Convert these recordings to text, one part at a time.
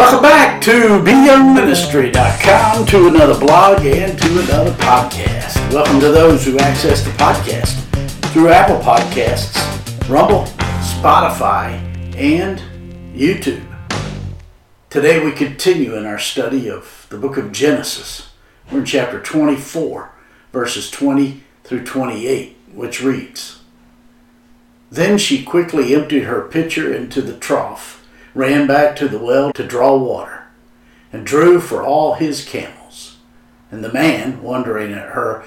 Welcome back to BYoungMinistry.com to another blog and to another podcast. Welcome to those who access the podcast through Apple Podcasts, Rumble, Spotify, and YouTube. Today we continue in our study of the book of Genesis. We're in chapter 24, verses 20 through 28, which reads Then she quickly emptied her pitcher into the trough ran back to the well to draw water, and drew for all his camels. And the man, wondering at her,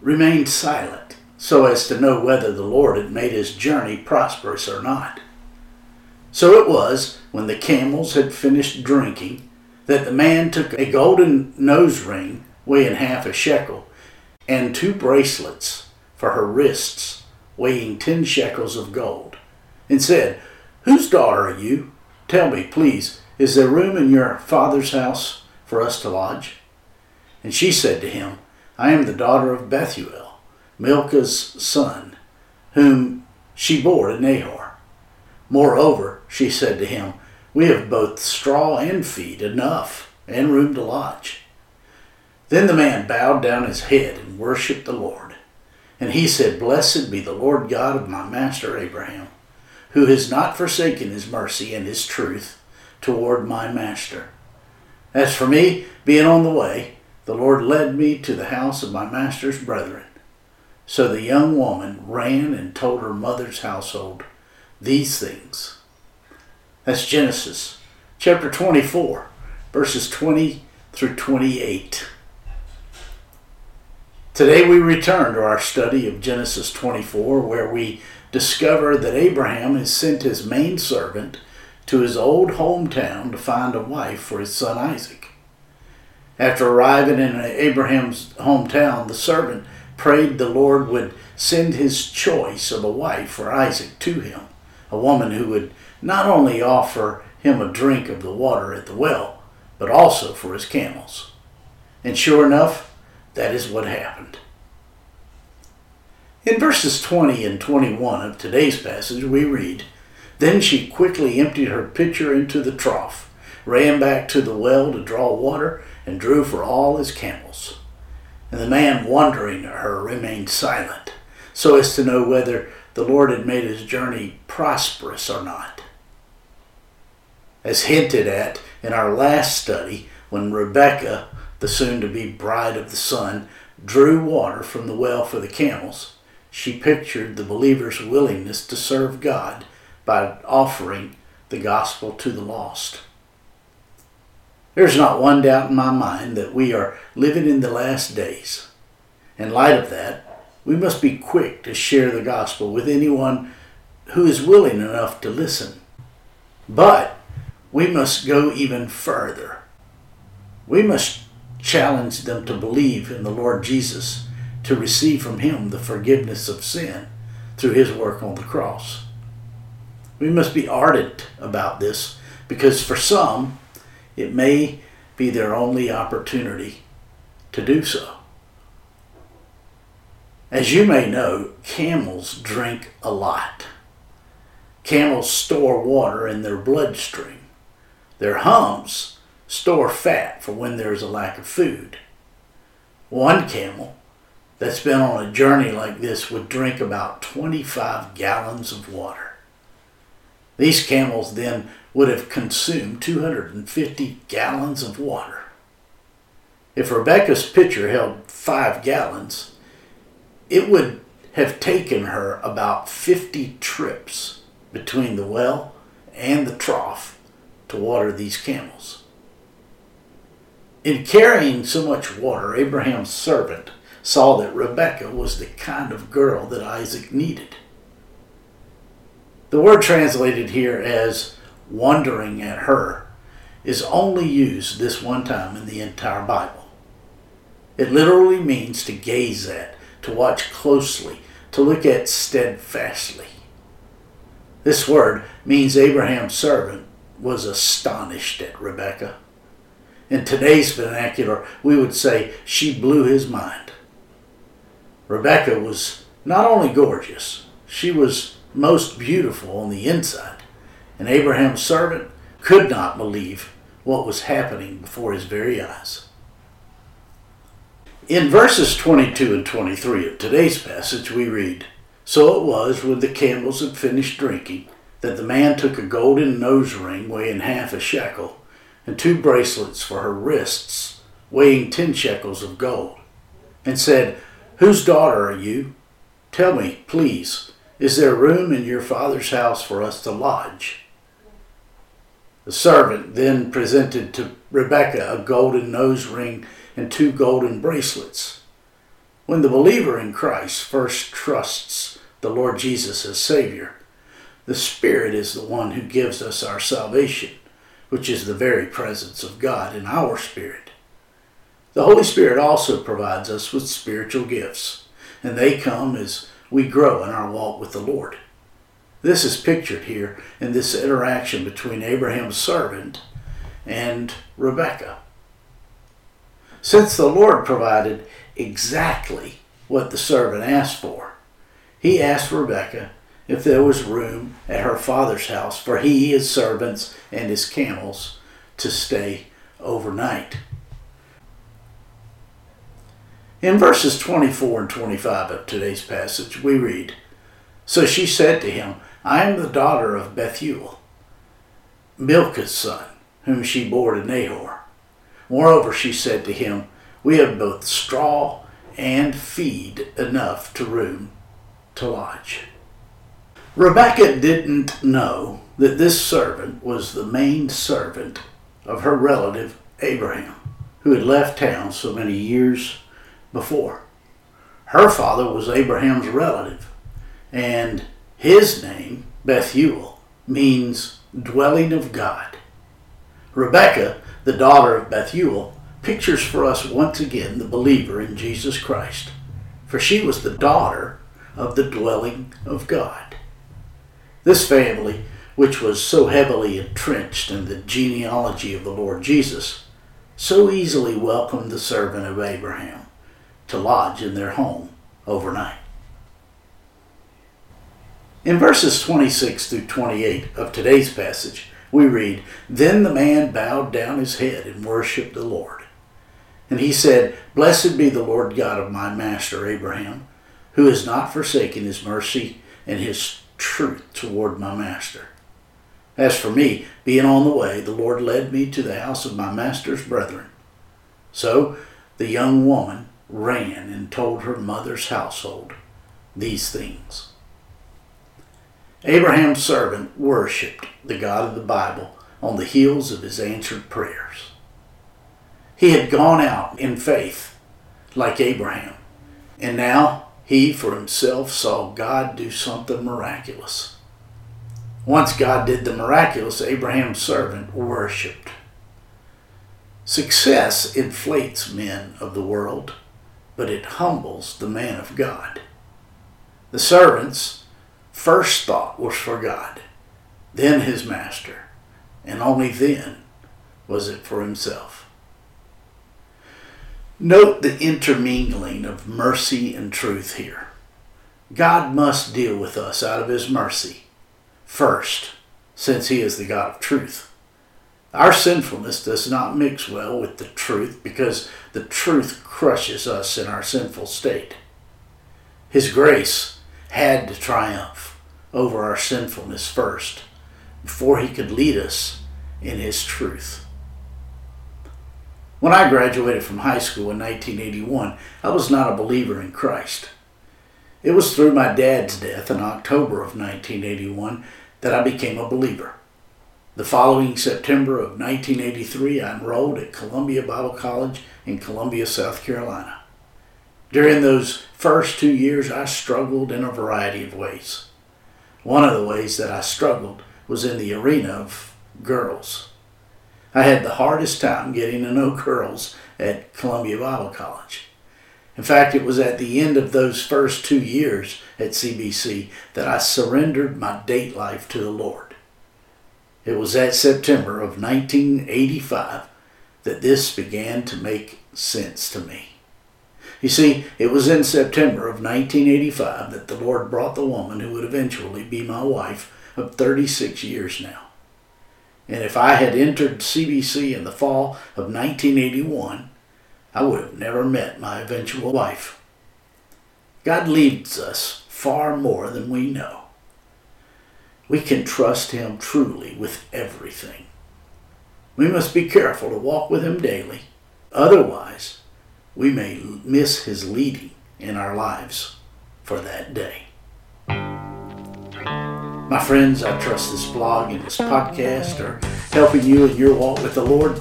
remained silent, so as to know whether the Lord had made his journey prosperous or not. So it was, when the camels had finished drinking, that the man took a golden nose ring weighing half a shekel, and two bracelets for her wrists weighing ten shekels of gold, and said, Whose daughter are you? Tell me, please, is there room in your father's house for us to lodge? And she said to him, I am the daughter of Bethuel, Milcah's son, whom she bore to Nahor. Moreover, she said to him, We have both straw and feed enough, and room to lodge. Then the man bowed down his head and worshipped the Lord. And he said, Blessed be the Lord God of my master Abraham who has not forsaken his mercy and his truth toward my master. As for me, being on the way, the Lord led me to the house of my master's brethren. So the young woman ran and told her mother's household these things. That's Genesis chapter 24, verses 20 through 28. Today we return to our study of Genesis 24, where we discover that Abraham has sent his main servant to his old hometown to find a wife for his son Isaac. After arriving in Abraham's hometown, the servant prayed the Lord would send his choice of a wife for Isaac to him, a woman who would not only offer him a drink of the water at the well, but also for his camels. And sure enough, that is what happened. In verses 20 and 21 of today's passage, we read Then she quickly emptied her pitcher into the trough, ran back to the well to draw water, and drew for all his camels. And the man, wondering at her, remained silent, so as to know whether the Lord had made his journey prosperous or not. As hinted at in our last study, when Rebekah, the soon to be bride of the Son, drew water from the well for the camels, she pictured the believer's willingness to serve God by offering the gospel to the lost. There's not one doubt in my mind that we are living in the last days. In light of that, we must be quick to share the gospel with anyone who is willing enough to listen. But we must go even further. We must challenge them to believe in the Lord Jesus to receive from Him the forgiveness of sin through His work on the cross. We must be ardent about this because for some, it may be their only opportunity to do so. As you may know, camels drink a lot. Camels store water in their bloodstream. Their humps store fat for when there is a lack of food. One camel that's been on a journey like this would drink about 25 gallons of water. These camels then would have consumed 250 gallons of water. If Rebekah's pitcher held five gallons, it would have taken her about 50 trips between the well and the trough to water these camels. In carrying so much water, Abraham's servant saw that Rebekah was the kind of girl that Isaac needed. The word translated here as wondering at her is only used this one time in the entire Bible. It literally means to gaze at, to watch closely, to look at steadfastly. This word means Abraham's servant was astonished at Rebekah. In today's vernacular, we would say she blew his mind. Rebekah was not only gorgeous, she was most beautiful on the inside. And Abraham's servant could not believe what was happening before his very eyes. In verses 22 and 23 of today's passage, we read So it was when the camels had finished drinking that the man took a golden nose ring weighing half a shekel, and two bracelets for her wrists weighing ten shekels of gold, and said, Whose daughter are you? Tell me, please, is there room in your father's house for us to lodge? The servant then presented to Rebekah a golden nose ring and two golden bracelets. When the believer in Christ first trusts the Lord Jesus as Savior, the Spirit is the one who gives us our salvation, which is the very presence of God in our spirit. The Holy Spirit also provides us with spiritual gifts, and they come as we grow in our walk with the Lord. This is pictured here in this interaction between Abraham's servant and Rebekah. Since the Lord provided exactly what the servant asked for, he asked Rebekah if there was room at her father's house for he, his servants, and his camels to stay overnight. In verses 24 and 25 of today's passage, we read So she said to him, I am the daughter of Bethuel, Milcah's son, whom she bore to Nahor. Moreover, she said to him, We have both straw and feed enough to room to lodge. Rebekah didn't know that this servant was the main servant of her relative Abraham, who had left town so many years before. Her father was Abraham's relative, and his name, Bethuel, means dwelling of God. Rebekah, the daughter of Bethuel, pictures for us once again the believer in Jesus Christ, for she was the daughter of the dwelling of God. This family, which was so heavily entrenched in the genealogy of the Lord Jesus, so easily welcomed the servant of Abraham to lodge in their home overnight. In verses 26 through 28 of today's passage, we read, Then the man bowed down his head and worshipped the Lord. And he said, Blessed be the Lord God of my master Abraham, who has not forsaken his mercy and his truth toward my master. As for me, being on the way, the Lord led me to the house of my master's brethren. So the young woman ran and told her mother's household these things. Abraham's servant worshipped the God of the Bible on the heels of his answered prayers. He had gone out in faith like Abraham, and now he for himself saw God do something miraculous. Once God did the miraculous, Abraham's servant worshiped. Success inflates men of the world, but it humbles the man of God. The servant's first thought was for God, then his master, and only then was it for himself. Note the intermingling of mercy and truth here. God must deal with us out of His mercy first, since He is the God of truth. Our sinfulness does not mix well with the truth because the truth crushes us in our sinful state. His grace had to triumph over our sinfulness first before He could lead us in His truth. When I graduated from high school in 1981, I was not a believer in Christ. It was through my dad's death in October of 1981 that I became a believer. The following September of 1983, I enrolled at Columbia Bible College in Columbia, South Carolina. During those first two years, I struggled in a variety of ways. One of the ways that I struggled was in the arena of girls. I had the hardest time getting to know girls at Columbia Bible College. In fact, it was at the end of those first two years at CBC that I surrendered my date life to the Lord. It was that September of 1985 that this began to make sense to me. You see, it was in September of 1985 that the Lord brought the woman who would eventually be my wife of 36 years now. And if I had entered CBC in the fall of 1981, I would have never met my eventual wife. God leads us far more than we know. We can trust Him truly with everything. We must be careful to walk with Him daily. Otherwise, we may miss His leading in our lives for that day. My friends, I trust this blog and this podcast are helping you in your walk with the Lord.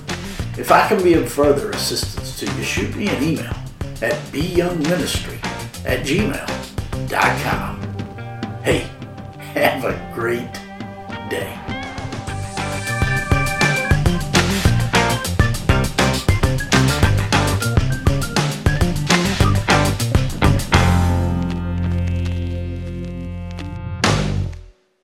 If I can be of further assistance to you, shoot me an email at byoungministry at gmail.com. Hey, have a great day.